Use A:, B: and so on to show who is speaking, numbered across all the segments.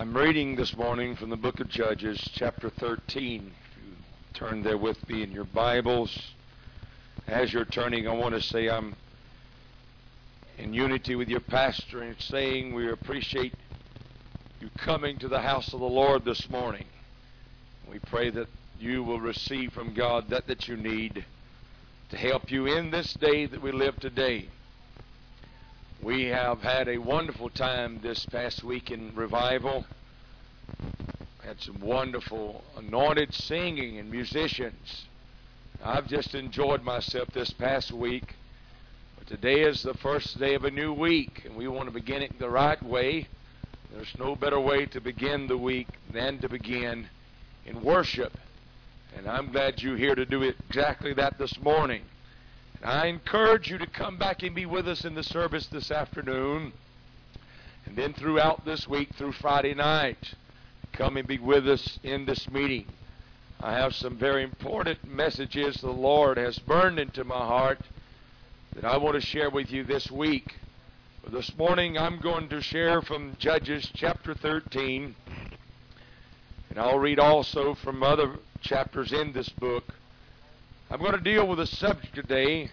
A: I'm reading this morning from the book of Judges, chapter 13. If you turn there with me in your Bibles. As you're turning, I want to say I'm in unity with your pastor in saying we appreciate you coming to the house of the Lord this morning. We pray that you will receive from God that that you need to help you in this day that we live today. We have had a wonderful time this past week in revival. Had some wonderful anointed singing and musicians. I've just enjoyed myself this past week. But today is the first day of a new week, and we want to begin it the right way. There's no better way to begin the week than to begin in worship. And I'm glad you're here to do exactly that this morning. I encourage you to come back and be with us in the service this afternoon. And then throughout this week, through Friday night, come and be with us in this meeting. I have some very important messages the Lord has burned into my heart that I want to share with you this week. But this morning I'm going to share from Judges chapter 13. And I'll read also from other chapters in this book. I'm going to deal with a subject today.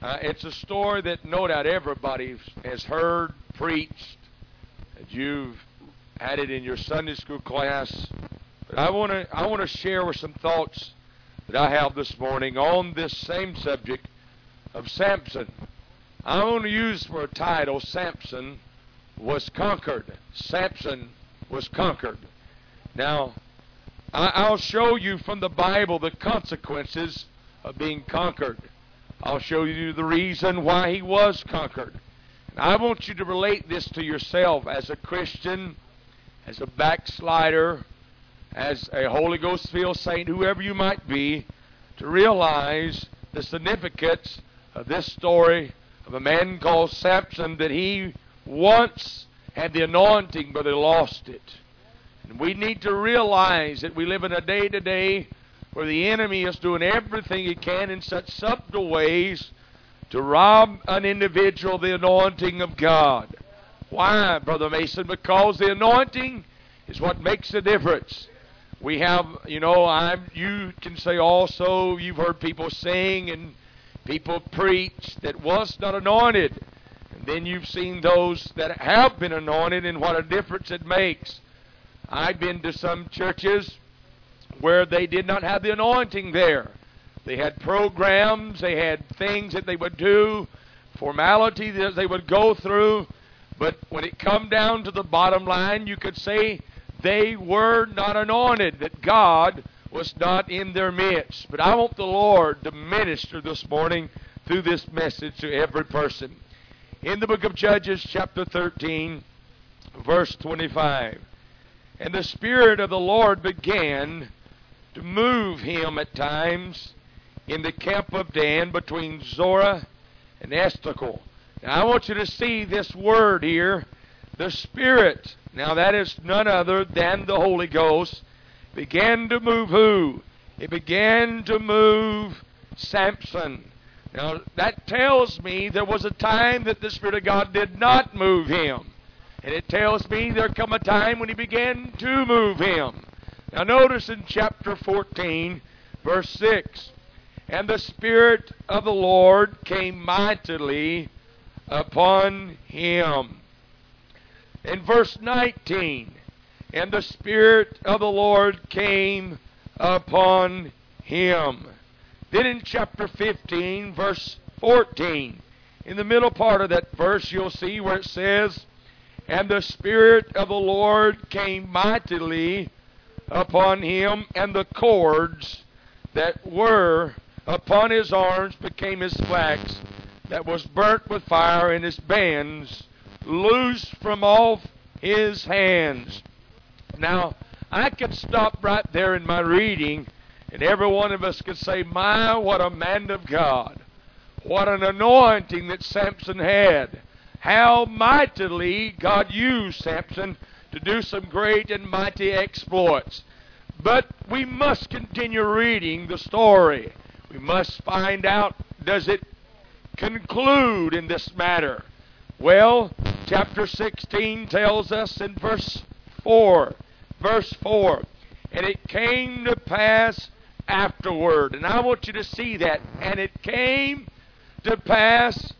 A: Uh, it's a story that no doubt everybody has heard, preached, that you've had it in your Sunday school class. But I want to I want to share with some thoughts that I have this morning on this same subject of Samson. I want to use for a title Samson was conquered. Samson was conquered. Now, I'll show you from the Bible the consequences of being conquered. I'll show you the reason why he was conquered. And I want you to relate this to yourself as a Christian, as a backslider, as a Holy Ghost filled saint, whoever you might be, to realize the significance of this story of a man called Samson that he once had the anointing, but he lost it. And we need to realize that we live in a day to day where the enemy is doing everything he can in such subtle ways to rob an individual the anointing of God. Why, Brother Mason? Because the anointing is what makes the difference. We have, you know, I'm. You can say also you've heard people sing and people preach that was not anointed, and then you've seen those that have been anointed and what a difference it makes. I've been to some churches where they did not have the anointing there. They had programs, they had things that they would do, formality that they would go through, but when it come down to the bottom line, you could say they were not anointed, that God was not in their midst. But I want the Lord to minister this morning through this message to every person. In the book of Judges, chapter 13, verse 25. And the Spirit of the Lord began to move him at times in the camp of Dan between Zorah and Eshtaol. Now I want you to see this word here, the Spirit. Now that is none other than the Holy Ghost. Began to move who? It began to move Samson. Now that tells me there was a time that the Spirit of God did not move him. And it tells me there come a time when he began to move him. Now notice in chapter 14, verse 6. And the Spirit of the Lord came mightily upon him. In verse 19, and the Spirit of the Lord came upon him. Then in chapter 15, verse 14, in the middle part of that verse, you'll see where it says, and the Spirit of the Lord came mightily upon him, and the cords that were upon his arms became as flax that was burnt with fire, and his bands loosed from off his hands. Now, I could stop right there in my reading, and every one of us could say, My, what a man of God! What an anointing that Samson had! How mightily God used Samson to do some great and mighty exploits. But we must continue reading the story. We must find out does it conclude in this matter? Well, chapter 16 tells us in verse 4. Verse 4. And it came to pass afterward. And I want you to see that. And it came to pass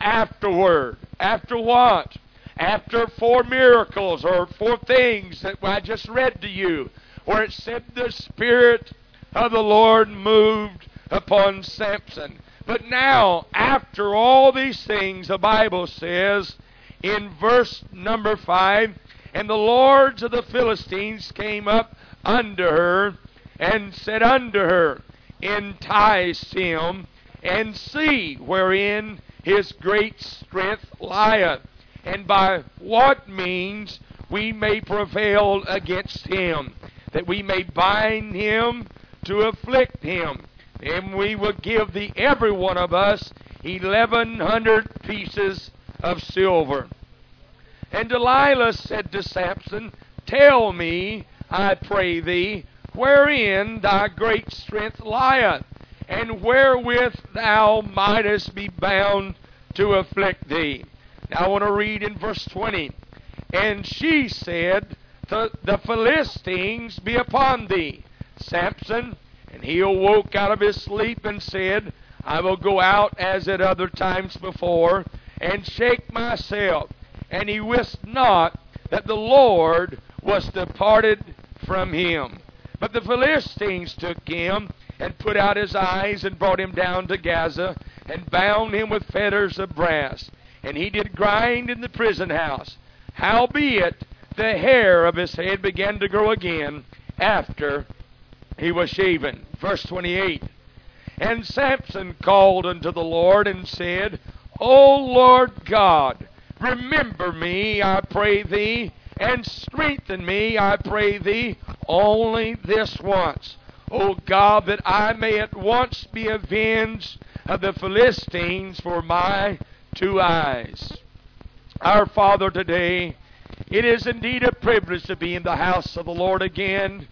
A: afterward. After what? After four miracles or four things that I just read to you, where it said the Spirit of the Lord moved upon Samson. But now, after all these things, the Bible says in verse number 5 And the lords of the Philistines came up unto her and said unto her, Entice him and see wherein his great strength lieth, and by what means we may prevail against him, that we may bind him to afflict him. And we will give thee every one of us eleven hundred pieces of silver. And Delilah said to Samson, Tell me, I pray thee, wherein thy great strength lieth, and wherewith thou mightest be bound to afflict thee. Now I want to read in verse 20. And she said, The, the Philistines be upon thee, Samson. And he awoke out of his sleep and said, I will go out as at other times before, and shake myself. And he wist not that the Lord was departed from him. But the Philistines took him and put out his eyes and brought him down to Gaza and bound him with fetters of brass. And he did grind in the prison house. Howbeit, the hair of his head began to grow again after he was shaven. Verse 28. And Samson called unto the Lord and said, O Lord God, remember me, I pray thee, and strengthen me, I pray thee, only this once. O God, that I may at once be avenged of the Philistines for my two eyes. Our Father, today, it is indeed a privilege to be in the house of the Lord again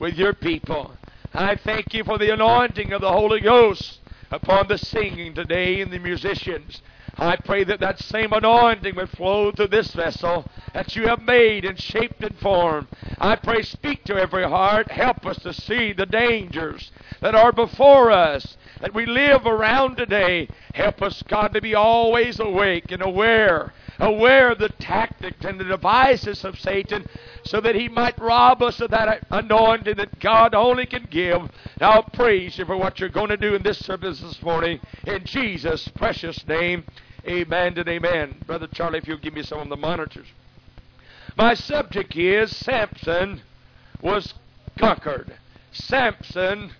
A: with your people. I thank you for the anointing of the Holy Ghost upon the singing today and the musicians. I pray that that same anointing would flow through this vessel that you have made and shaped and formed. I pray, speak to every heart. Help us to see the dangers that are before us, that we live around today. Help us, God, to be always awake and aware aware of the tactics and the devices of Satan so that he might rob us of that anointing that God only can give. I'll praise you for what you're going to do in this service this morning. In Jesus' precious name, amen and amen. Brother Charlie, if you'll give me some of the monitors. My subject is Samson was conquered. Samson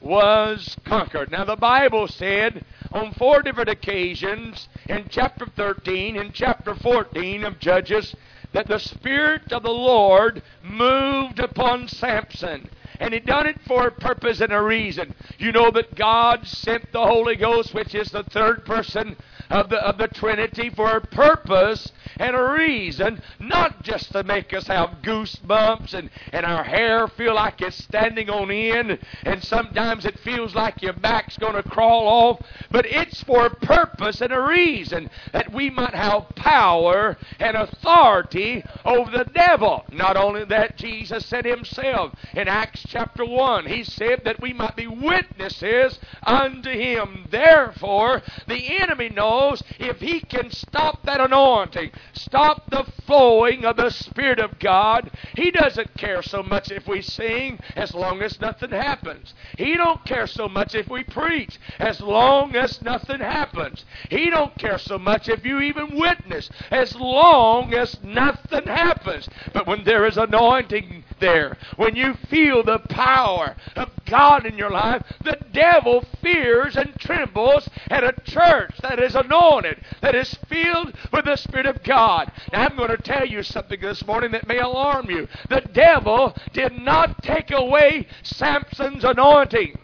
A: was conquered. Now, the Bible said on four different occasions in chapter 13 and chapter 14 of Judges that the Spirit of the Lord moved upon Samson. And he done it for a purpose and a reason. You know that God sent the Holy Ghost, which is the third person of the, of the Trinity for a purpose and a reason, not just to make us have goosebumps and, and our hair feel like it's standing on end, and sometimes it feels like your back's going to crawl off, but it's for a purpose and a reason that we might have power and authority over the devil. Not only that, Jesus said himself in Acts chapter 1, he said that we might be witnesses unto him. Therefore, the enemy knows if he can stop that anointing, stop the flowing of the Spirit of God. He doesn't care so much if we sing as long as nothing happens. He don't care so much if we preach as long as nothing happens. He don't care so much if you even witness as long as nothing happens. But when there is anointing there, when you feel the power of God in your life, the devil fears and trembles at a church that is anointed, that is filled with the Spirit of God. Now, I'm going to tell you something this morning that may alarm you. The devil did not take away Samson's anointing.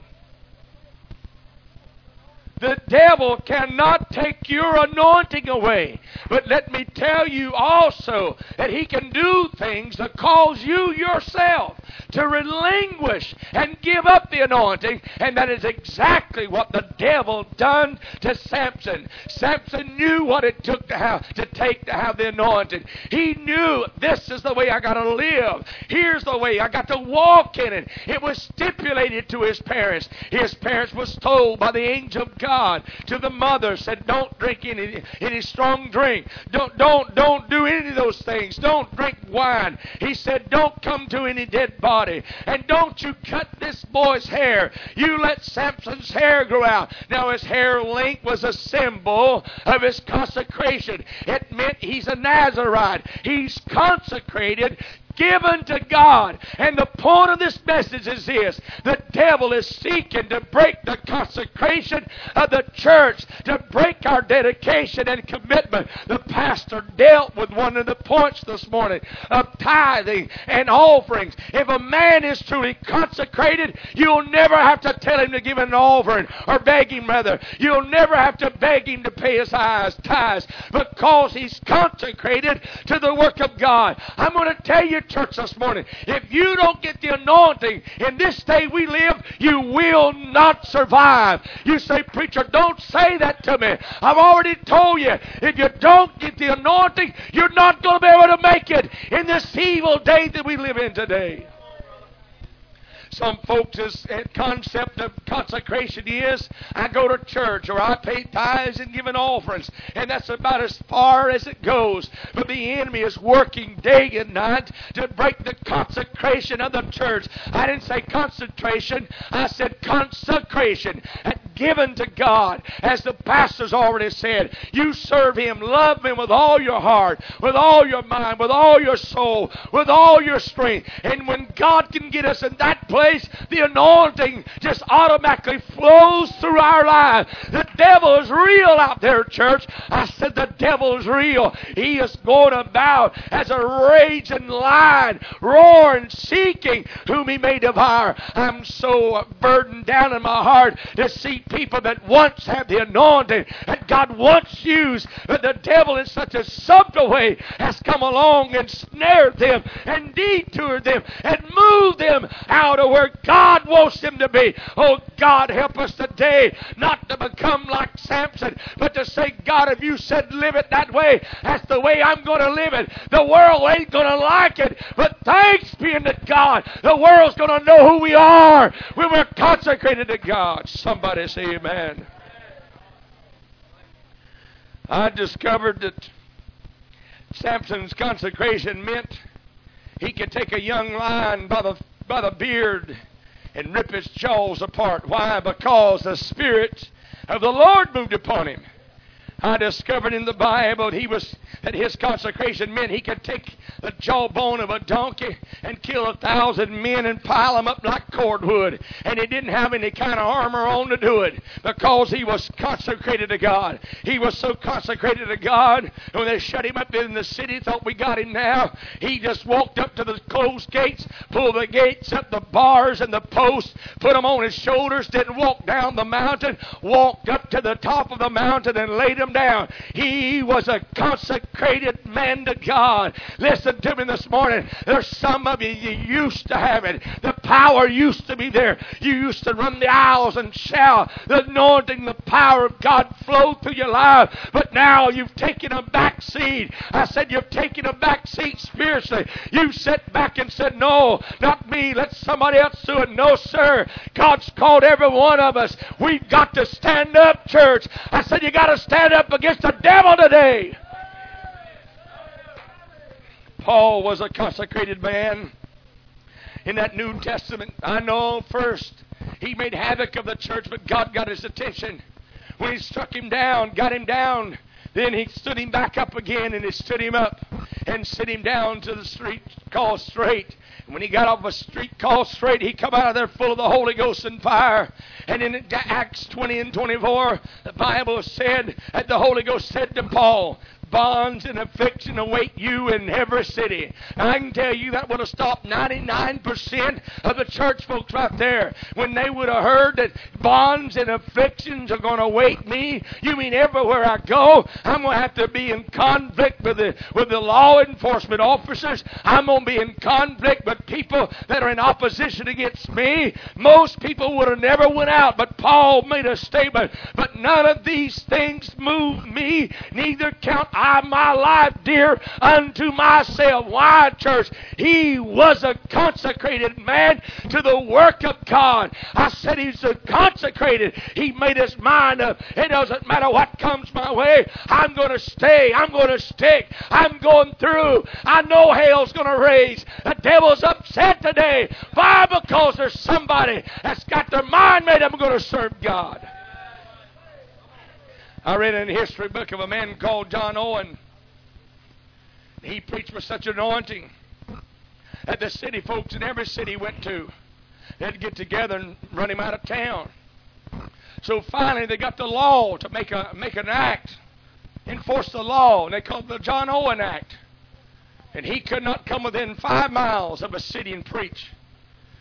A: The devil cannot take your anointing away. But let me tell you also that he can do things that cause you yourself to relinquish and give up the anointing. And that is exactly what the devil done to Samson. Samson knew what it took to have to take to have the anointing. He knew this is the way I got to live. Here's the way I got to walk in it. It was stipulated to his parents. His parents was told by the angel of God to the mother said, "Don't drink any any strong drink. Don't don't don't do any of those things. Don't drink wine." He said, "Don't come to any dead body, and don't you cut this boy's hair. You let Samson's hair grow out." Now his hair length was a symbol of his consecration. It meant he's a Nazarite. He's consecrated given to God. And the point of this message is this the devil is seeking to break the consecration of the church, to break our dedication and commitment. The pastor dealt with one of the points this morning of tithing and offerings. If a man is truly consecrated, you'll never have to tell him to give an offering or beg him, rather. You'll never have to beg him to pay his tithes because he's consecrated to the work of God. I'm going to tell you church this morning. If you don't get the anointing in this day we live, you will not survive. You say, Preacher, don't say that to me. I've already told you, if you don't get the anointing, you're not going to be able to make it in this evil day that we live in today. Some folks' concept of consecration is I go to church or I pay tithes and give an offerings, and that's about as far as it goes. But the enemy is working day and night to break the consecration of the church. I didn't say concentration, I said consecration given to God. As the pastor's already said, you serve Him, love Him with all your heart, with all your mind, with all your soul, with all your strength. And when God can get us in that place, the anointing just automatically flows through our lives. The devil is real out there, church. I said the devil is real. He is going about as a raging lion, roaring, seeking whom he may devour. I'm so burdened down in my heart to see people that once had the anointing that God once used, but the devil in such a subtle way has come along and snared them and detoured them and moved them out of where God wants them to be. Oh, God, help us today not to become like Samson, but to say, God, if you said live it that way, that's the way I'm going to live it. The world ain't going to like it, but thanks be to God, the world's going to know who we are when we're consecrated to God. Somebody say amen. I discovered that Samson's consecration meant he could take a young lion by the by the beard and rip his jaws apart. Why? Because the Spirit of the Lord moved upon him. I discovered in the Bible he was that his consecration meant he could take the jawbone of a donkey and kill a thousand men and pile them up like cordwood. And he didn't have any kind of armor on to do it because he was consecrated to God. He was so consecrated to God, when they shut him up in the city, thought we got him now. He just walked up to the closed gates, pulled the gates up, the bars and the posts, put them on his shoulders, didn't walk down the mountain, walked up to the top of the mountain and laid him down. He was a consecrated man to God. Listen to me this morning. There's some of you, you used to have it. The power used to be there. You used to run the aisles and shout. The anointing, the power of God flowed through your life. But now you've taken a back seat. I said you've taken a back seat spiritually. You sat back and said, No, not me. Let somebody else do it. No, sir. God's called every one of us. We've got to stand up, church. I said you got to stand up against the devil today. Paul was a consecrated man in that New Testament. I know first he made havoc of the church, but God got his attention. When he struck him down, got him down, then he stood him back up again and he stood him up and set him down to the street called Straight. And when he got off a street called Straight, he come out of there full of the Holy Ghost and fire. And in Acts 20 and 24, the Bible said that the Holy Ghost said to Paul, bonds and affliction await you in every city. And I can tell you that would have stopped 99% of the church folks right there when they would have heard that bonds and afflictions are going to await me. You mean everywhere I go, I'm going to have to be in conflict with the with the law enforcement officers. I'm going to be in conflict with people that are in opposition against me. Most people would have never went out, but Paul made a statement. But none of these things move me, neither count my life dear unto myself. Why, church? He was a consecrated man to the work of God. I said he's a consecrated. He made his mind up. It doesn't matter what comes my way. I'm going to stay. I'm going to stick. I'm going through. I know hell's going to raise. The devil's upset today. Why? Because there's somebody that's got their mind made up. I'm going to serve God. I read in the history book of a man called John Owen. He preached with such anointing that the city folks in every city went to, they'd get together and run him out of town. So finally, they got the law to make a make an act, enforce the law, and they called the John Owen Act. And he could not come within five miles of a city and preach.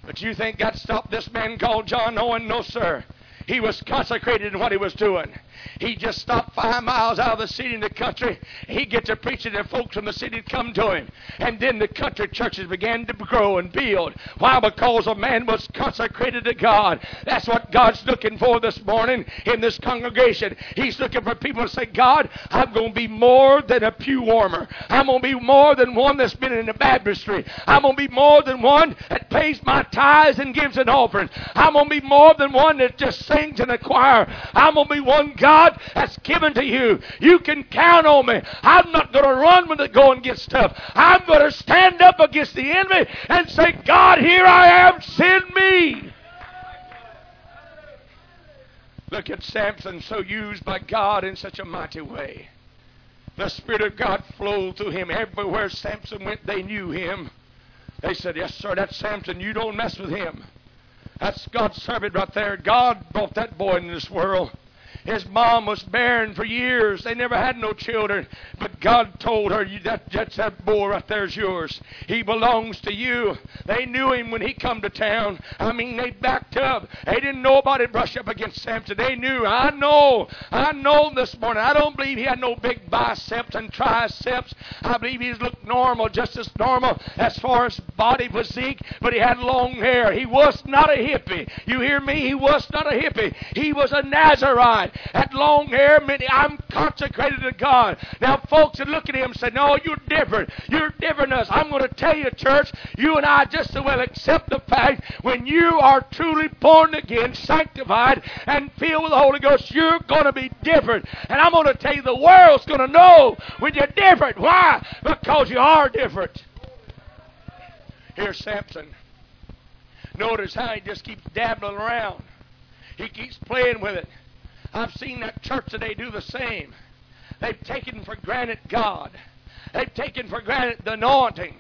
A: But you think God stopped this man called John Owen? No, sir. He was consecrated in what he was doing. He just stopped five miles out of the city in the country. He get to preaching, and folks from the city come to him. And then the country churches began to grow and build. Why? Because a man was consecrated to God. That's what God's looking for this morning in this congregation. He's looking for people to say, God, I'm going to be more than a pew warmer. I'm going to be more than one that's been in the baptistry. I'm going to be more than one that pays my tithes and gives an offering. I'm going to be more than one that just sings in a choir. I'm going to be one God has given to you. You can count on me. I'm not going to run when the going gets tough. I'm going to stand up against the enemy and say, God, here I am, send me. Look at Samson, so used by God in such a mighty way. The Spirit of God flowed through him. Everywhere Samson went, they knew him. They said, Yes, sir, that's Samson. You don't mess with him. That's God's servant right there. God brought that boy in this world. His mom was barren for years. They never had no children. But God told her, that, that's that boy right there's yours. He belongs to you. They knew him when he come to town. I mean, they backed up. They didn't know about it brush up against Samson. They knew. I know. I know this morning. I don't believe he had no big biceps and triceps. I believe he looked normal, just as normal as far as body physique, but he had long hair. He was not a hippie. You hear me? He was not a hippie. He was a Nazarite. That long hair meant I'm consecrated to God. Now, folks would look at him and say, No, you're different. You're different us. I'm going to tell you, church, you and I just as well accept the fact when you are truly born again, sanctified, and filled with the Holy Ghost, you're going to be different. And I'm going to tell you, the world's going to know when you're different. Why? Because you are different. Here's Samson. Notice how he just keeps dabbling around. He keeps playing with it. I've seen that church today do the same. They've taken for granted God. They've taken for granted the anointing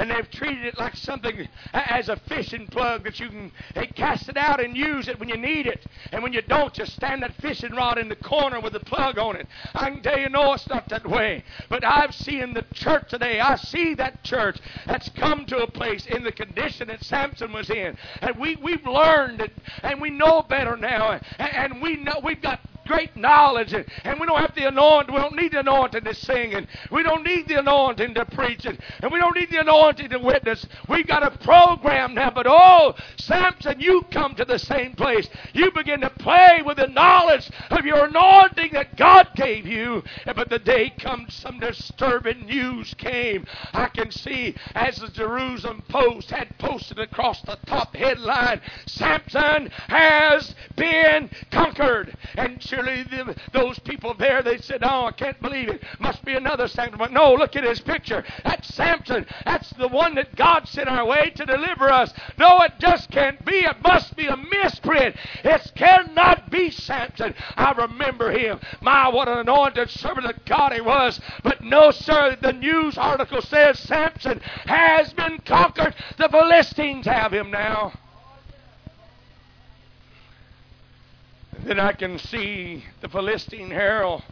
A: and they've treated it like something as a fishing plug that you can they cast it out and use it when you need it. And when you don't, just stand that fishing rod in the corner with the plug on it. I can tell you, no, it's not that way. But I've seen the church today. I see that church that's come to a place in the condition that Samson was in. And we, we've learned it, and we know better now. And, and we know we've got great knowledge, and, and we don't have the anointing. We don't need the anointing to sing, and we don't need the anointing to preach, and, and we don't need the anointing to witness. We've got a program now, but oh, Samson, you come to the same place. You begin to play with the knowledge of your anointing that God gave you. But the day comes, some disturbing news came. I can see as the Jerusalem Post had posted across the top headline, Samson has been conquered. And surely the, those people there, they said, Oh, I can't believe it. Must be another Samson. No, look at his picture. That's Samson. That's the one that God sent our way to deliver us. No, it just can't be. It must be a misprint. It cannot be Samson. I remember him. My, what an anointed servant of God he was. But no, sir, the news article says Samson has been conquered. The Philistines have him now. Then I can see the Philistine herald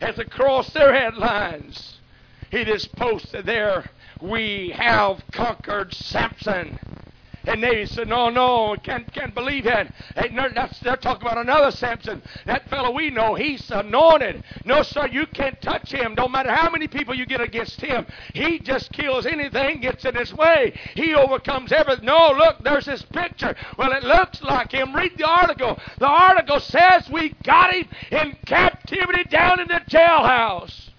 A: as across their headlines, it is posted there, We have conquered Samson. And they said, no, no, can't, can't believe that. That's, they're talking about another Samson. That fellow we know, he's anointed. No, sir, you can't touch him. Don't matter how many people you get against him. He just kills anything gets in his way. He overcomes everything. No, look, there's this picture. Well, it looks like him. Read the article. The article says we got him in captivity down in the jailhouse.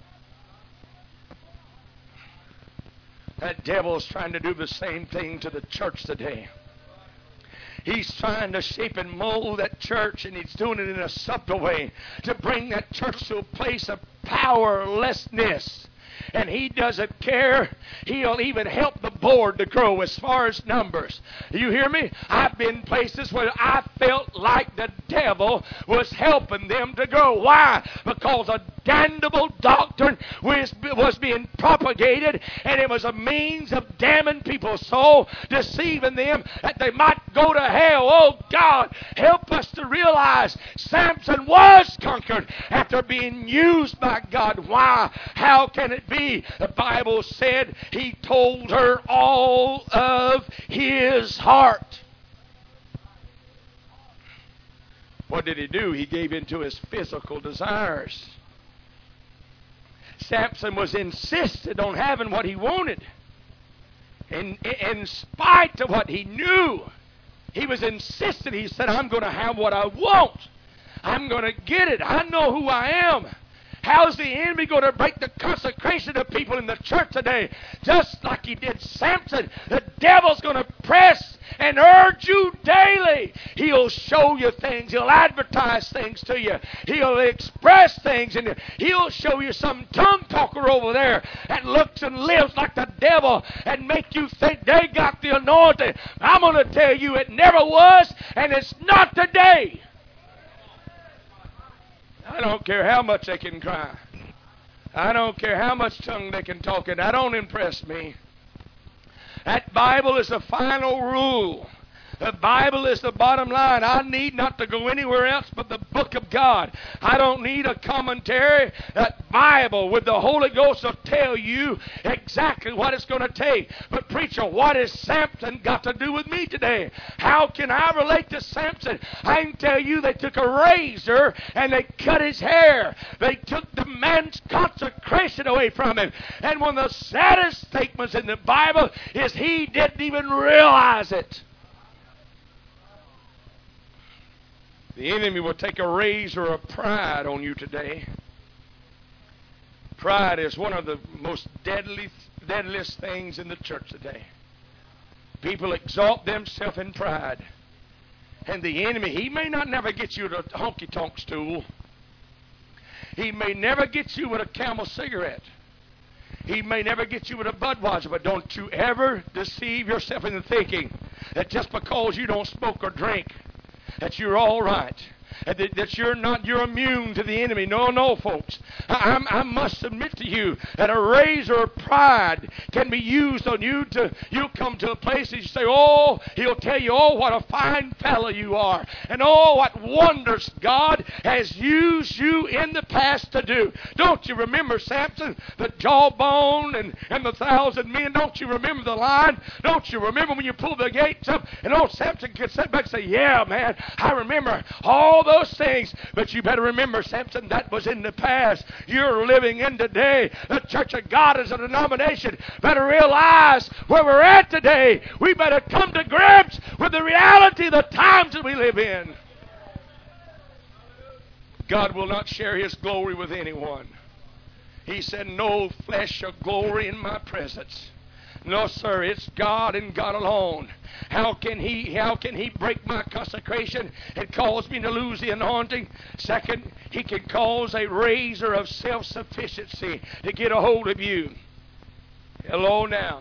A: That devil's trying to do the same thing to the church today. He's trying to shape and mold that church, and he's doing it in a subtle way to bring that church to a place of powerlessness and he doesn't care. He'll even help the board to grow as far as numbers. You hear me? I've been places where I felt like the devil was helping them to grow. Why? Because a damnable doctrine was, was being propagated, and it was a means of damning people's soul, deceiving them that they might go to hell. Oh God, help us to realize Samson was conquered after being used by God. Why? How can it be? The Bible said he told her all of his heart. What did he do? He gave in to his physical desires. Samson was insisted on having what he wanted. And in spite of what he knew, he was insistent. He said, I'm going to have what I want. I'm going to get it. I know who I am. How's the enemy going to break the consecration of people in the church today? Just like he did Samson. The devil's going to press and urge you daily. He'll show you things. He'll advertise things to you. He'll express things and he'll show you some tongue talker over there that looks and lives like the devil and make you think they got the anointing. I'm going to tell you it never was and it's not today. I don't care how much they can cry. I don't care how much tongue they can talk it. That don't impress me. That Bible is the final rule. The Bible is the bottom line. I need not to go anywhere else but the book of God. I don't need a commentary. That Bible with the Holy Ghost will tell you exactly what it's going to take. But, preacher, what has Samson got to do with me today? How can I relate to Samson? I can tell you they took a razor and they cut his hair. They took the man's consecration away from him. And one of the saddest statements in the Bible is he didn't even realize it. The enemy will take a razor of pride on you today. Pride is one of the most deadly, deadliest things in the church today. People exalt themselves in pride. And the enemy, he may not never get you to a honky tonk stool. He may never get you with a camel cigarette. He may never get you with a Budweiser, but don't you ever deceive yourself into thinking that just because you don't smoke or drink, that you're all right Uh, that, that you're not you're immune to the enemy. No, no, folks. I, I, must admit to you that a razor of pride can be used on you to you'll come to a place and you say, Oh, he'll tell you, Oh, what a fine fellow you are, and oh what wonders God has used you in the past to do. Don't you remember Samson, the jawbone and, and the thousand men? Don't you remember the line? Don't you remember when you pulled the gates up and old Samson could sit back and say, Yeah, man, I remember all those things. But you better remember, Samson, that was in the past. You're living in today. The Church of God is a denomination. Better realize where we're at today. We better come to grips with the reality of the times that we live in. God will not share his glory with anyone. He said, No flesh shall glory in my presence. No, sir, it's God and God alone. How can he how can he break my consecration and cause me to lose the anointing? Second, he can cause a razor of self-sufficiency to get a hold of you. Hello now.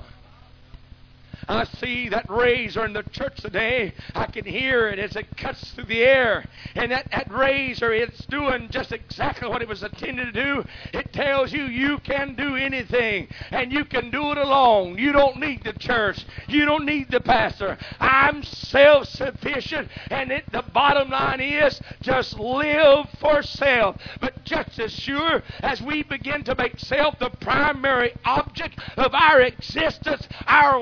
A: I see that razor in the church today. I can hear it as it cuts through the air. And that, that razor, it's doing just exactly what it was intended to do. It tells you you can do anything, and you can do it alone. You don't need the church. You don't need the pastor. I'm self sufficient, and it, the bottom line is just live for self. But just as sure as we begin to make self the primary object of our existence, our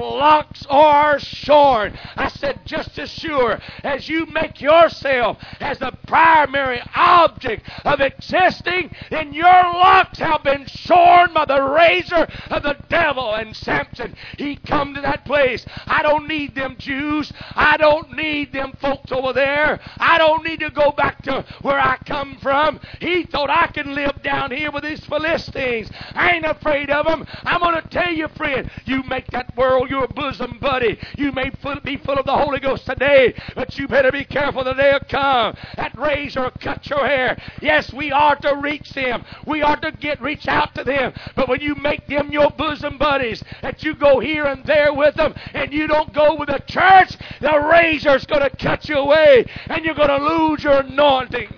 A: are shorn. I said, just as sure as you make yourself as the primary object of existing, then your locks have been shorn by the razor of the devil. And Samson, he come to that place. I don't need them Jews. I don't need them folks over there. I don't need to go back to where I come from. He thought I can live down here with these Philistines. I ain't afraid of them. I'm going to tell you, friend, you make that world your bosom buddy. You may be full of the Holy Ghost today, but you better be careful the day will come. That razor will cut your hair. Yes, we are to reach them. We are to get reach out to them. But when you make them your bosom buddies, that you go here and there with them, and you don't go with the church, the razor's going to cut you away, and you're going to lose your anointing.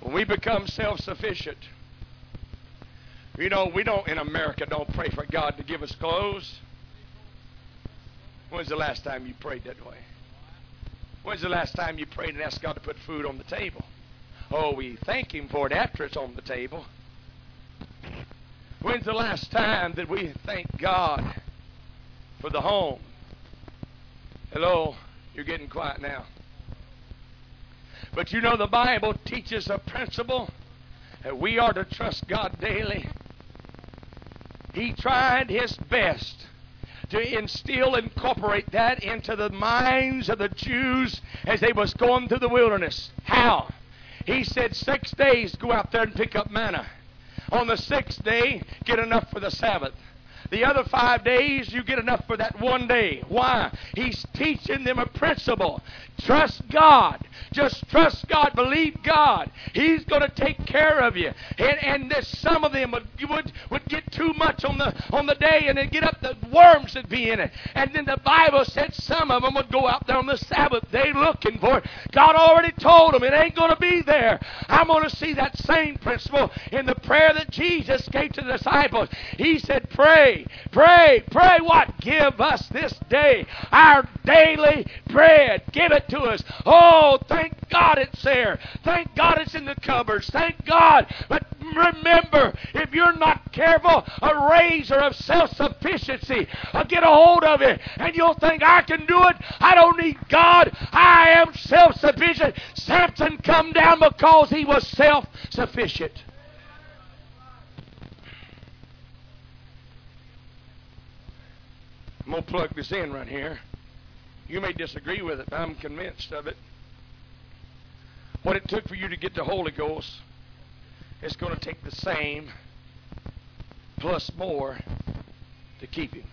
A: When we become self sufficient, you know, we don't in America don't pray for God to give us clothes. When's the last time you prayed that way? When's the last time you prayed and asked God to put food on the table? Oh, we thank Him for it after it's on the table. When's the last time that we thank God for the home? Hello, you're getting quiet now. But you know, the Bible teaches a principle that we are to trust God daily. He tried his best to instill, incorporate that into the minds of the Jews as they was going through the wilderness. How? He said, six days go out there and pick up manna. On the sixth day, get enough for the Sabbath. The other five days, you get enough for that one day. Why? He's teaching them a principle. Trust God. Just trust God. Believe God. He's going to take care of you. And, and some of them would, would, would get too much on the, on the day and then get up the worms that be in it. And then the Bible said some of them would go out there on the Sabbath day looking for it. God already told them it ain't going to be there. I'm going to see that same principle in the prayer that Jesus gave to the disciples. He said, Pray Pray, pray, what? Give us this day our daily bread. Give it to us. Oh, thank God it's there. Thank God it's in the cupboards. Thank God. But remember, if you're not careful, a razor of self sufficiency will get a hold of it, and you'll think, I can do it. I don't need God. I am self sufficient. Samson come down because he was self sufficient. I'm going to plug this in right here. You may disagree with it, but I'm convinced of it. What it took for you to get the Holy Ghost it's going to take the same plus more to keep Him.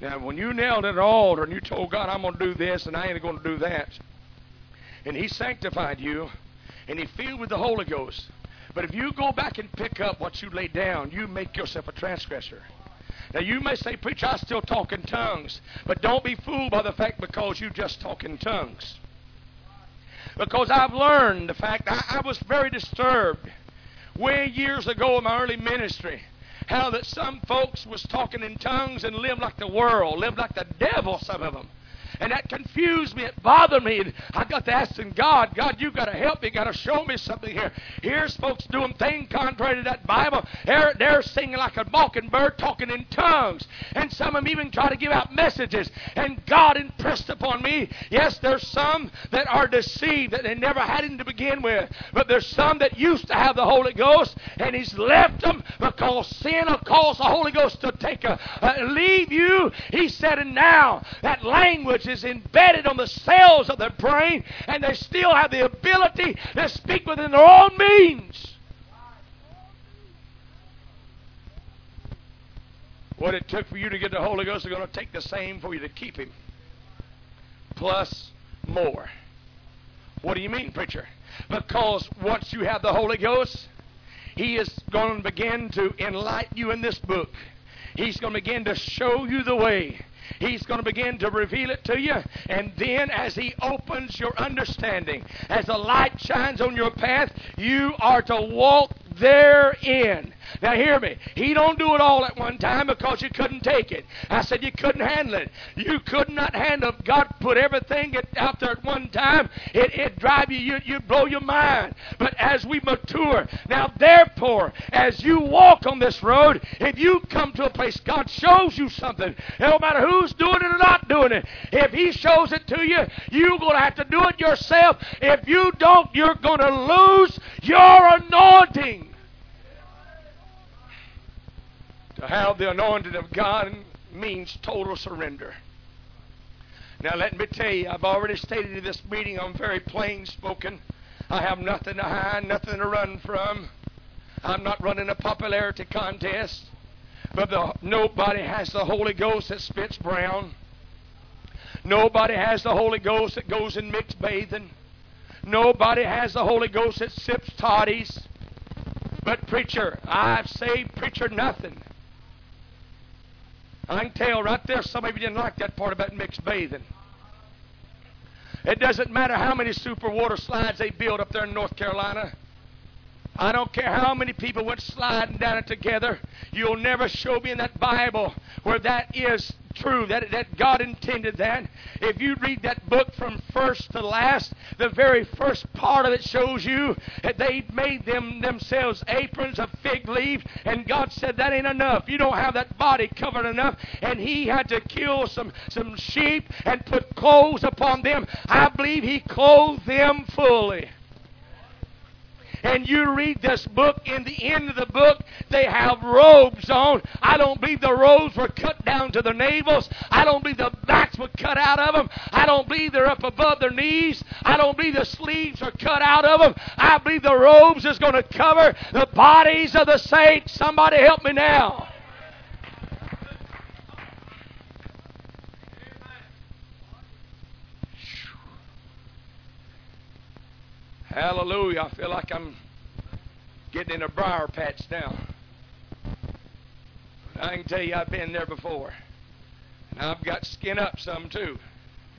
A: Now, when you knelt at an altar and you told God, I'm going to do this and I ain't going to do that, and He sanctified you and He filled with the Holy Ghost, but if you go back and pick up what you laid down, you make yourself a transgressor. Now you may say, Preacher, I still talk in tongues. But don't be fooled by the fact because you just talk in tongues. Because I've learned the fact I, I was very disturbed way years ago in my early ministry how that some folks was talking in tongues and lived like the world, lived like the devil, some of them. And that confused me. It bothered me. And I got to asking God, God, you've got to help me. You got to show me something here. Here's folks doing things contrary to that Bible. They're, they're singing like a mockingbird, talking in tongues. And some of them even try to give out messages. And God impressed upon me, yes, there's some that are deceived that they never had him to begin with. But there's some that used to have the Holy Ghost, and He's left them because sin will cause the Holy Ghost to take a, uh, leave you. He said, and now that language is embedded on the cells of their brain, and they still have the ability to speak within their own means. What it took for you to get the Holy Ghost is going to take the same for you to keep Him. Plus more. What do you mean, preacher? Because once you have the Holy Ghost, He is going to begin to enlighten you in this book. He's going to begin to show you the way. He's going to begin to reveal it to you. And then, as He opens your understanding, as the light shines on your path, you are to walk therein. Now hear me. He don't do it all at one time because you couldn't take it. I said you couldn't handle it. You could not handle it. God put everything out there at one time. It it drive you, you you blow your mind. But as we mature, now therefore, as you walk on this road, if you come to a place God shows you something, no matter who's doing it or not doing it, if He shows it to you, you're going to have to do it yourself. If you don't, you're going to lose your anointing. To have the anointing of God means total surrender. Now, let me tell you, I've already stated in this meeting, I'm very plain spoken. I have nothing to hide, nothing to run from. I'm not running a popularity contest. But the, nobody has the Holy Ghost that spits brown. Nobody has the Holy Ghost that goes in mixed bathing. Nobody has the Holy Ghost that sips toddies. But preacher, I've saved preacher nothing. I can tell right there some of you didn't like that part about mixed bathing. It doesn't matter how many super water slides they build up there in North Carolina. I don't care how many people went sliding down it together. You'll never show me in that Bible where that is true, that, that God intended that. If you read that book from first to last, the very first part of it shows you that they made them themselves aprons of fig leaves, and God said that ain't enough. You don't have that body covered enough, and He had to kill some, some sheep and put clothes upon them. I believe He clothed them fully and you read this book, in the end of the book, they have robes on. I don't believe the robes were cut down to their navels. I don't believe the backs were cut out of them. I don't believe they're up above their knees. I don't believe the sleeves are cut out of them. I believe the robes is going to cover the bodies of the saints. Somebody help me now. Hallelujah. I feel like I'm getting in a briar patch now. I can tell you I've been there before. And I've got skin up some too.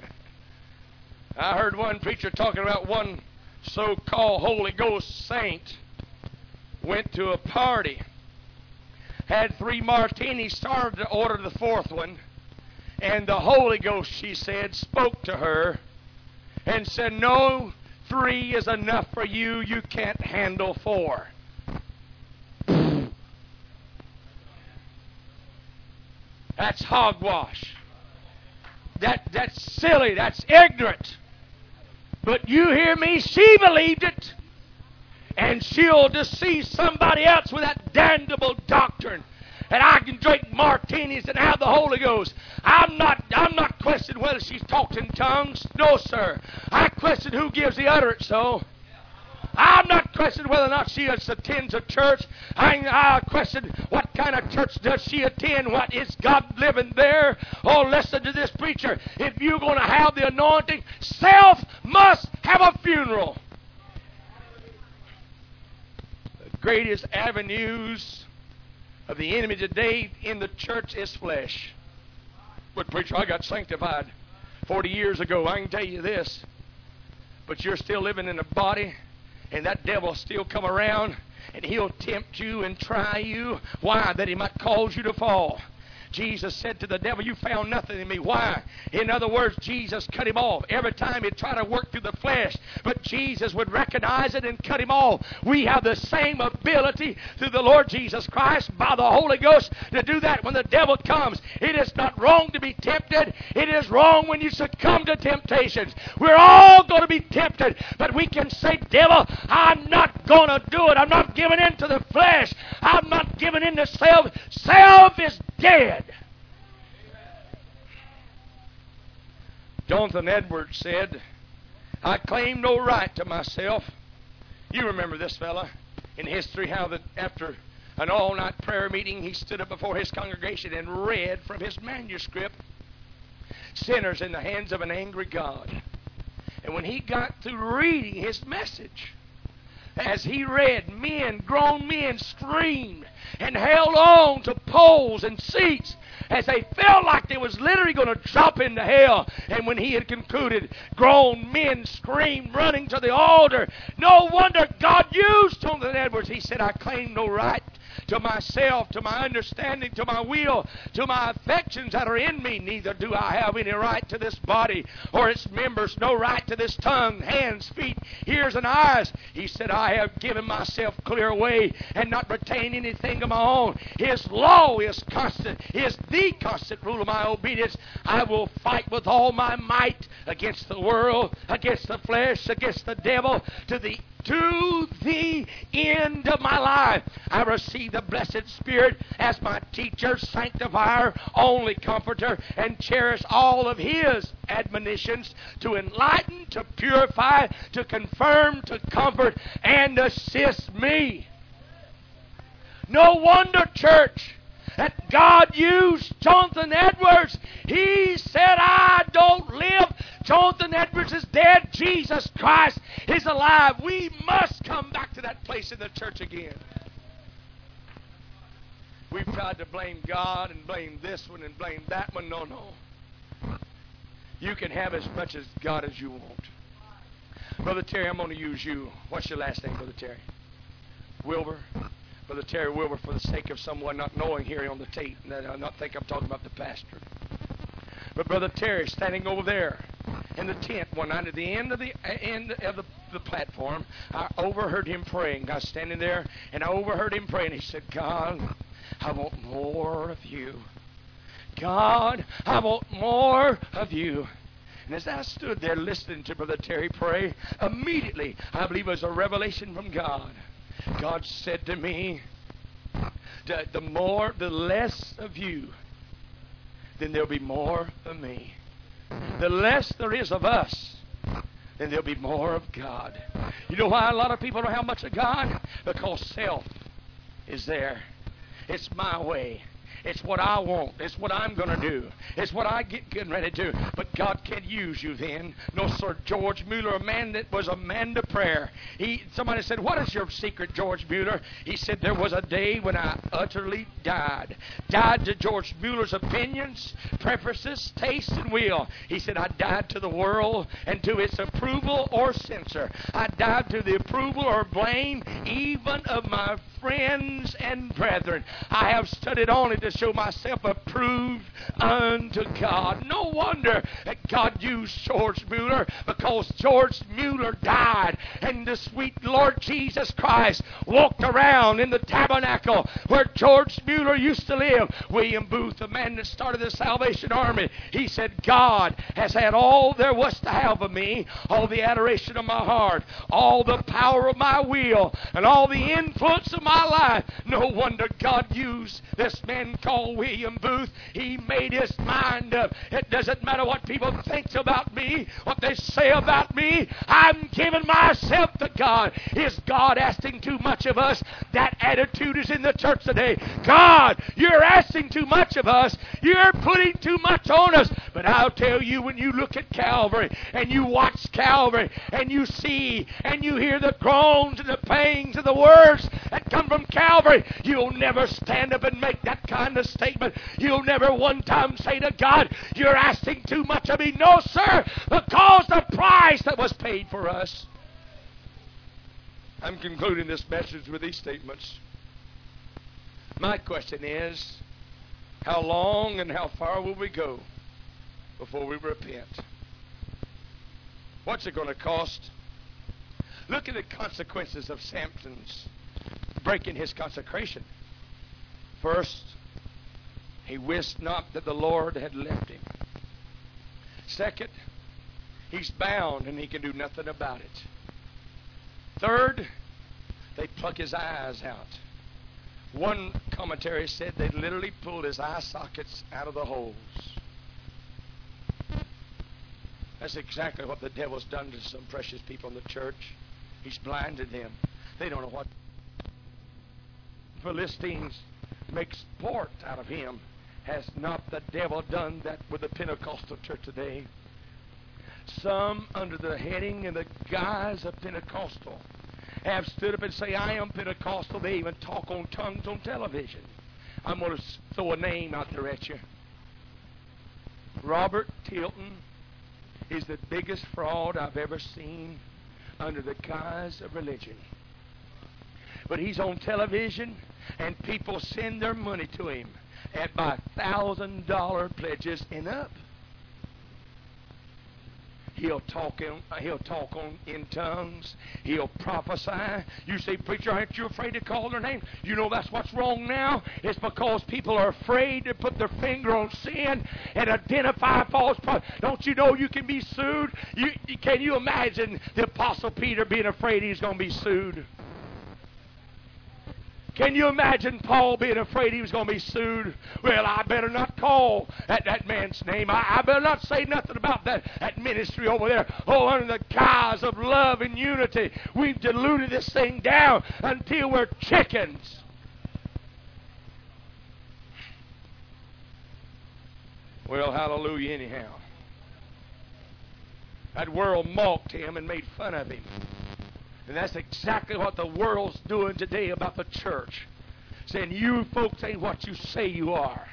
A: I heard one preacher talking about one so called Holy Ghost saint went to a party, had three martinis, started to order the fourth one, and the Holy Ghost, she said, spoke to her and said, No, three is enough for you. You can't handle four. That's hogwash. That, that's silly. That's ignorant. But you hear me? She believed it. And she'll deceive somebody else with that damnable doctrine and I can drink martinis and have the Holy Ghost. I'm not I'm not questioning whether she's talked in tongues. No, sir. I question who gives the utterance, though. I'm not questioning whether or not she attends a church. I, I question what kind of church does she attend. What is God living there? Oh, listen to this preacher. If you're going to have the anointing, self must have a funeral. The greatest avenues of the enemy today in the church is flesh. But, preacher, I got sanctified 40 years ago. I can tell you this. But you're still living in a body, and that devil still come around, and he'll tempt you and try you. Why? That he might cause you to fall. Jesus said to the devil, You found nothing in me. Why? In other words, Jesus cut him off. Every time he tried to work through the flesh, but Jesus would recognize it and cut him off. We have the same ability through the Lord Jesus Christ by the Holy Ghost to do that when the devil comes. It is not wrong to be tempted, it is wrong when you succumb to temptations. We're all going to be tempted, but we can say, Devil, I'm not going to do it. I'm not giving in to the flesh. I'm not giving in to self. Self is dead. Jonathan Edwards said, I claim no right to myself. You remember this fella in history, how that after an all night prayer meeting, he stood up before his congregation and read from his manuscript Sinners in the hands of an angry God. And when he got through reading his message, as he read, men, grown men, screamed and held on to poles and seats as they felt like they was literally going to drop into hell. And when he had concluded, grown men screamed, running to the altar. No wonder God used Jonathan Edwards. He said, I claim no right to myself, to my understanding, to my will, to my affections that are in me. Neither do I have any right to this body or its members, no right to this tongue, hands, feet, ears, and eyes. He said, I have given myself clear away and not retain anything of my own. His law is constant, is the constant rule of my obedience. I will fight with all my might against the world, against the flesh, against the devil, to the to the end of my life. I receive the blessed Spirit as my teacher, sanctifier, only comforter, and cherish all of His admonitions to enlighten, to purify, to confirm, to comfort, and assist me. No wonder, church, that God used Jonathan Edwards. He said, I don't live. Jonathan Edwards is dead. Jesus Christ is alive. We must come back to that place in the church again. We've tried to blame God and blame this one and blame that one. No, no. You can have as much as God as you want. Brother Terry, I'm going to use you. What's your last name, Brother Terry? Wilbur? Brother Terry Wilbur, for the sake of someone not knowing here on the tape, and I not think I'm talking about the pastor. But Brother Terry standing over there in the tent one night at the end of the uh, end of the, the platform, I overheard him praying. I was standing there and I overheard him praying. He said, God, I want more of you. God, I want more of you. And as I stood there listening to Brother Terry pray, immediately I believe it was a revelation from God. God said to me, the more, the less of you, then there'll be more of me. The less there is of us, then there'll be more of God. You know why a lot of people don't have much of God? Because self is there. It's my way. It's what I want. It's what I'm going to do. It's what I get getting ready to do. But God can use you then. No, sir. George Mueller, a man that was a man to prayer. He, somebody said, What is your secret, George Mueller? He said, There was a day when I utterly died. Died to George Mueller's opinions, preferences, taste, and will. He said, I died to the world and to its approval or censor. I died to the approval or blame even of my friends and brethren. I have studied only to show myself approved unto God. No wonder that God used George Mueller because George Mueller died and the sweet Lord Jesus Christ walked around in the tabernacle where George Mueller used to live. William Booth, the man that started the Salvation Army, he said, God has had all there was to have of me, all the adoration of my heart, all the power of my will, and all the influence of my life. No wonder God used this man called William Booth. He made his mind up. It doesn't matter what people think about me, what they say about me. I'm giving myself to God. Is God asking too much of us? That attitude is in the church today. God, you're asking too much of us. You're putting too much on us. But I'll tell you, when you look at Calvary and you watch Calvary and you see and you hear the groans and the pangs and the words that come from Calvary, you'll never stand up and make that kind of statement. You'll never one time say to God, You're asking too much of me. No, sir, because the price that was paid for us. I'm concluding this message with these statements. My question is how long and how far will we go before we repent? What's it going to cost? Look at the consequences of Samson's breaking his consecration. First, he wist not that the Lord had left him. Second, he's bound and he can do nothing about it. Third, they pluck his eyes out. One commentary said they literally pulled his eye sockets out of the holes. That's exactly what the devil's done to some precious people in the church. He's blinded them. They don't know what Philistines make sport out of him. Has not the devil done that with the Pentecostal church today? Some under the heading and the guise of Pentecostal have stood up and say, I am Pentecostal. They even talk on tongues on television. I'm going to throw a name out there at you. Robert Tilton is the biggest fraud I've ever seen under the guise of religion. But he's on television, and people send their money to him at thousand dollar pledges and up. He'll talk in, he'll talk on in tongues. He'll prophesy. You say, preacher, aren't you afraid to call their name? You know that's what's wrong now. It's because people are afraid to put their finger on sin and identify false prophets. Don't you know you can be sued? You, can you imagine the apostle Peter being afraid he's going to be sued? Can you imagine Paul being afraid he was going to be sued? Well, I better not call that, that man's name. I, I better not say nothing about that, that ministry over there. Oh, under the guise of love and unity, we've diluted this thing down until we're chickens. Well, hallelujah, anyhow. That world mocked him and made fun of him. And that's exactly what the world's doing today about the church. Saying, you folks ain't what you say you are.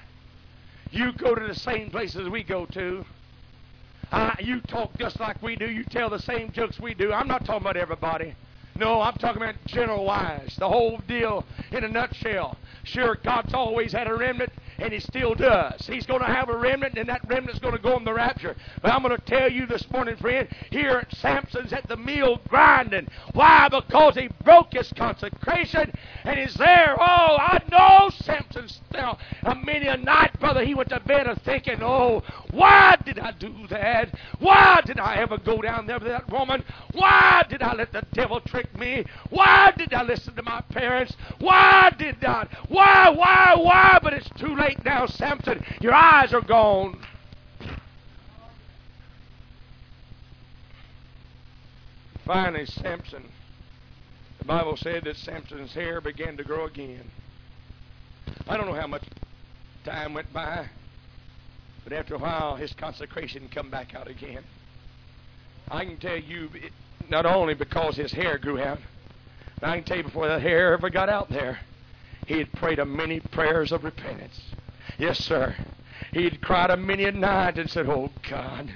A: You go to the same places we go to. Uh, you talk just like we do. You tell the same jokes we do. I'm not talking about everybody. No, I'm talking about general wise. The whole deal in a nutshell. Sure, God's always had a remnant and he still does. He's going to have a remnant, and that remnant's going to go in the rapture. But I'm going to tell you this morning, friend, here Samson's at the mill grinding. Why? Because he broke his consecration, and he's there. Oh, I know Samson's now. Many a night, brother, he went to bed thinking, oh, why did I do that? Why did I ever go down there with that woman? Why did I let the devil trick me? Why did I listen to my parents? Why did I? Why, why, why? But it's too late now, Samson. Your eyes are gone. Finally, Samson, the Bible said that Samson's hair began to grow again. I don't know how much time went by, but after a while, his consecration come back out again. I can tell you, it, not only because his hair grew out, but I can tell you before that hair ever got out there, he had prayed a many prayers of repentance. Yes, sir. He had cried a many a night and said, Oh, God.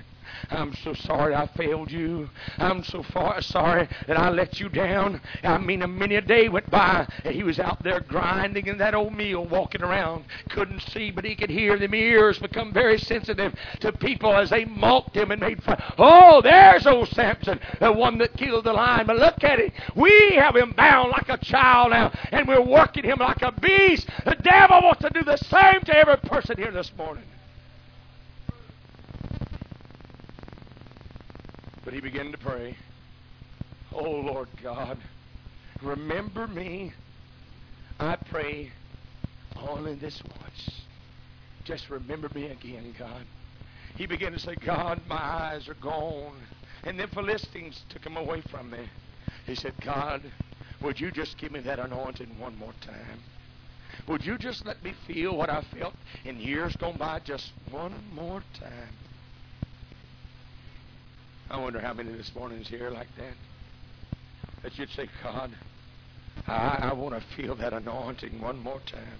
A: I'm so sorry I failed you. I'm so far sorry that I let you down. I mean, a many a day went by and he was out there grinding in that old mill, walking around. Couldn't see, but he could hear. Them ears become very sensitive to people as they mocked him and made fun. Oh, there's old Samson, the one that killed the lion. But look at it. We have him bound like a child now, and we're working him like a beast. The devil wants to do the same to every person here this morning. But he began to pray, Oh Lord God, remember me. I pray only this once. Just remember me again, God. He began to say, God, my eyes are gone. And the Philistines took him away from me. He said, God, would you just give me that anointing one more time? Would you just let me feel what I felt in years gone by just one more time? I wonder how many this morning is here like that. That you'd say, God, I, I want to feel that anointing one more time.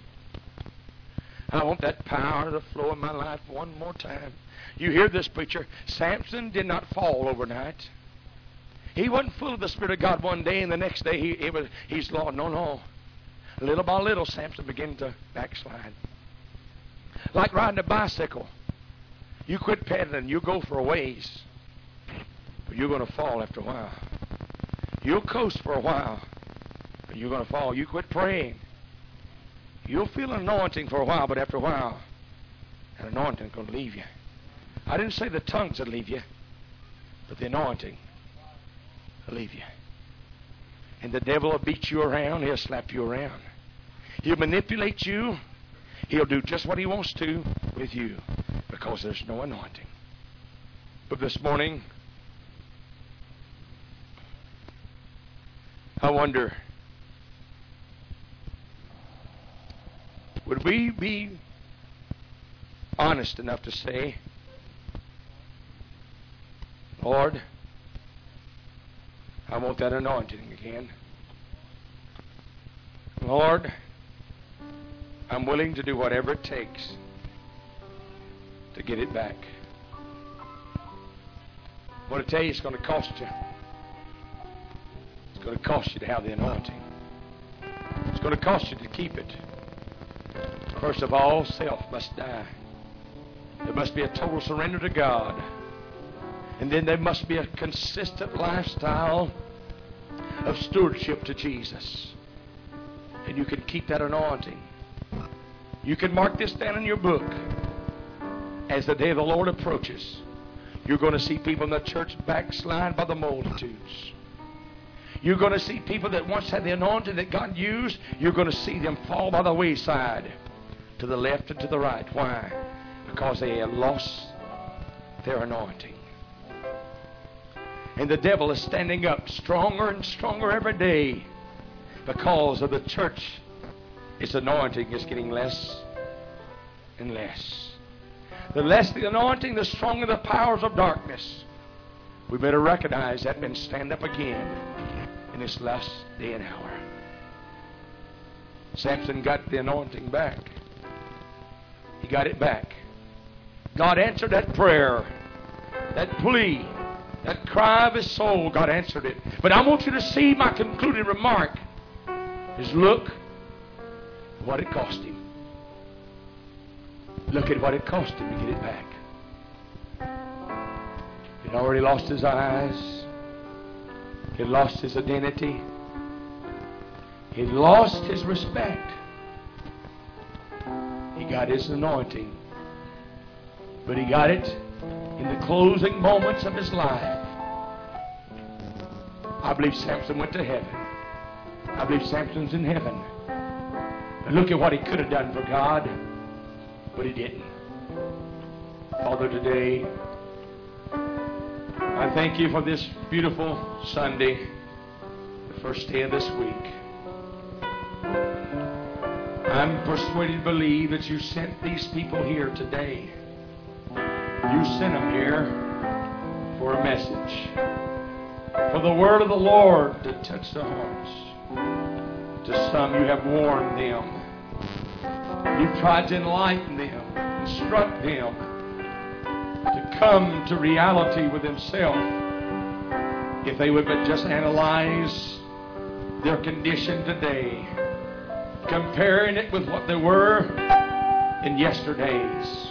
A: I want that power to flow in my life one more time. You hear this, preacher. Samson did not fall overnight. He wasn't full of the Spirit of God one day and the next day he, he was, he's Lord. No, no. Little by little, Samson began to backslide. Like riding a bicycle. You quit pedaling, you go for a ways. But you're going to fall after a while. You'll coast for a while, but you're going to fall. You quit praying. You'll feel an anointing for a while, but after a while, that anointing's going to leave you. I didn't say the tongues would leave you, but the anointing will leave you. And the devil will beat you around. He'll slap you around. He'll manipulate you. He'll do just what he wants to with you because there's no anointing. But this morning, I wonder would we be honest enough to say, Lord, I want that anointing again. Lord, I'm willing to do whatever it takes to get it back. I want to tell you, it's going to cost you. Going to cost you to have the anointing. It's going to cost you to keep it. First of all, self must die. There must be a total surrender to God. And then there must be a consistent lifestyle of stewardship to Jesus. And you can keep that anointing. You can mark this down in your book. As the day of the Lord approaches, you're going to see people in the church backslide by the multitudes. You're going to see people that once had the anointing that God used, you're going to see them fall by the wayside to the left and to the right. Why? Because they have lost their anointing. And the devil is standing up stronger and stronger every day because of the church. Its anointing is getting less and less. The less the anointing, the stronger the powers of darkness. We better recognize that and stand up again in this last day and hour. Samson got the anointing back. He got it back. God answered that prayer, that plea that cry of his soul, God answered it. But I want you to see my concluding remark is look what it cost him. Look at what it cost him to get it back. He'd already lost his eyes. He'd lost his identity. He'd lost his respect. He got his anointing. But he got it in the closing moments of his life. I believe Samson went to heaven. I believe Samson's in heaven. And look at what he could have done for God, but he didn't. Father, today, I thank you for this beautiful Sunday, the first day of this week. I'm persuaded to believe that you sent these people here today you sent them here for a message. For the word of the Lord to touch their hearts. To some, you have warned them. You've tried to enlighten them, instruct them come to reality with themselves. If they would but just analyze their condition today, comparing it with what they were in yesterday's.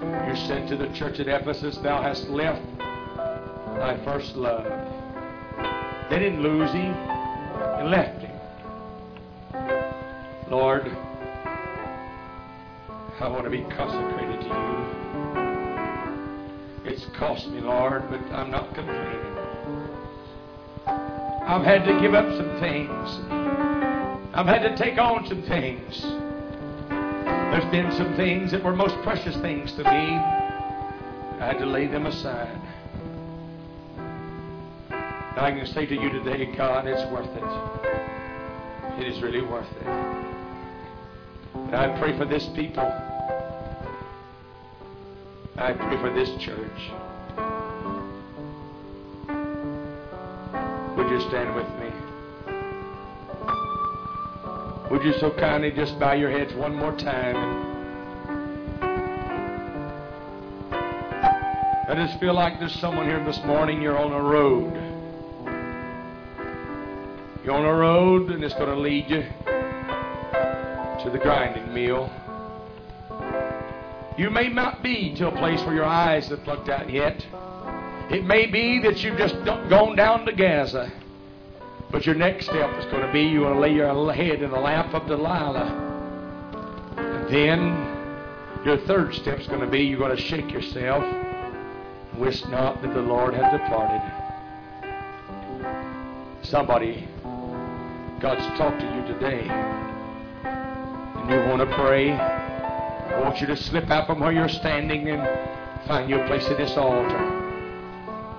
A: You said to the church at Ephesus, Thou hast left thy first love. They didn't lose him, they left him. Lord, I want to be consecrated to you. It's cost me, Lord, but I'm not complaining. I've had to give up some things. I've had to take on some things. There's been some things that were most precious things to me. I had to lay them aside. And I can say to you today, God, it's worth it. It is really worth it. And I pray for this people. I pray for this church. Would you stand with me? Would you so kindly just bow your heads one more time? I just feel like there's someone here this morning, you're on a road. You're on a road and it's going to lead you to the grinding mill. You may not be to a place where your eyes have looked out yet. It may be that you've just gone down to Gaza. But your next step is going to be you want to lay your head in the lap of Delilah. And then your third step is going to be you're going to shake yourself. Wish not that the Lord had departed. Somebody, God's talked to you today. And you want to pray. I want you to slip out from where you're standing and find your place at this altar.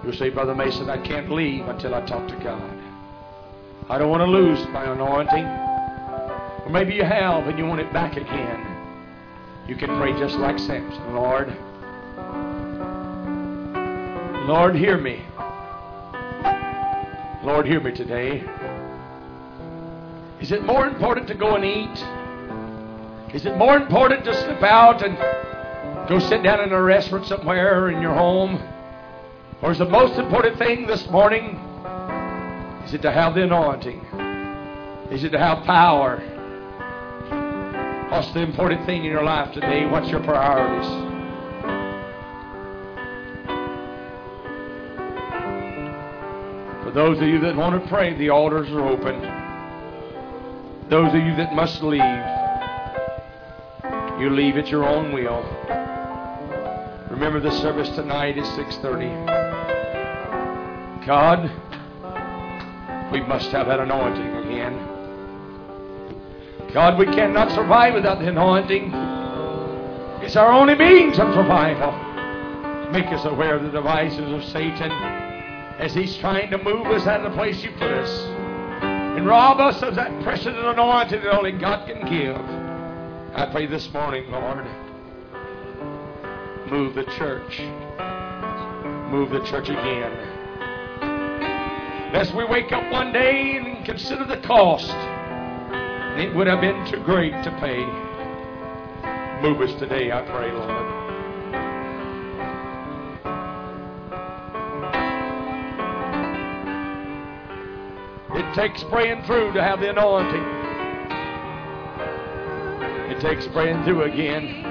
A: You'll say, Brother Mason, I can't leave until I talk to God. I don't want to lose my anointing. Or maybe you have and you want it back again. You can pray just like Samson. Lord, Lord, hear me. Lord, hear me today. Is it more important to go and eat? Is it more important to slip out and go sit down in a restaurant somewhere in your home? Or is the most important thing this morning? Is it to have the anointing? Is it to have power? What's the important thing in your life today? What's your priorities? For those of you that want to pray, the altars are open. Those of you that must leave, you leave at your own will. Remember the service tonight is 6:30. God, we must have that anointing again. God, we cannot survive without the anointing. It's our only means of survival. Make us aware of the devices of Satan as he's trying to move us out of the place you put us and rob us of that precious anointing that only God can give. I pray this morning, Lord, move the church. Move the church again. Lest we wake up one day and consider the cost. It would have been too great to pay. Move us today, I pray, Lord. It takes praying through to have the anointing. It takes praying through again.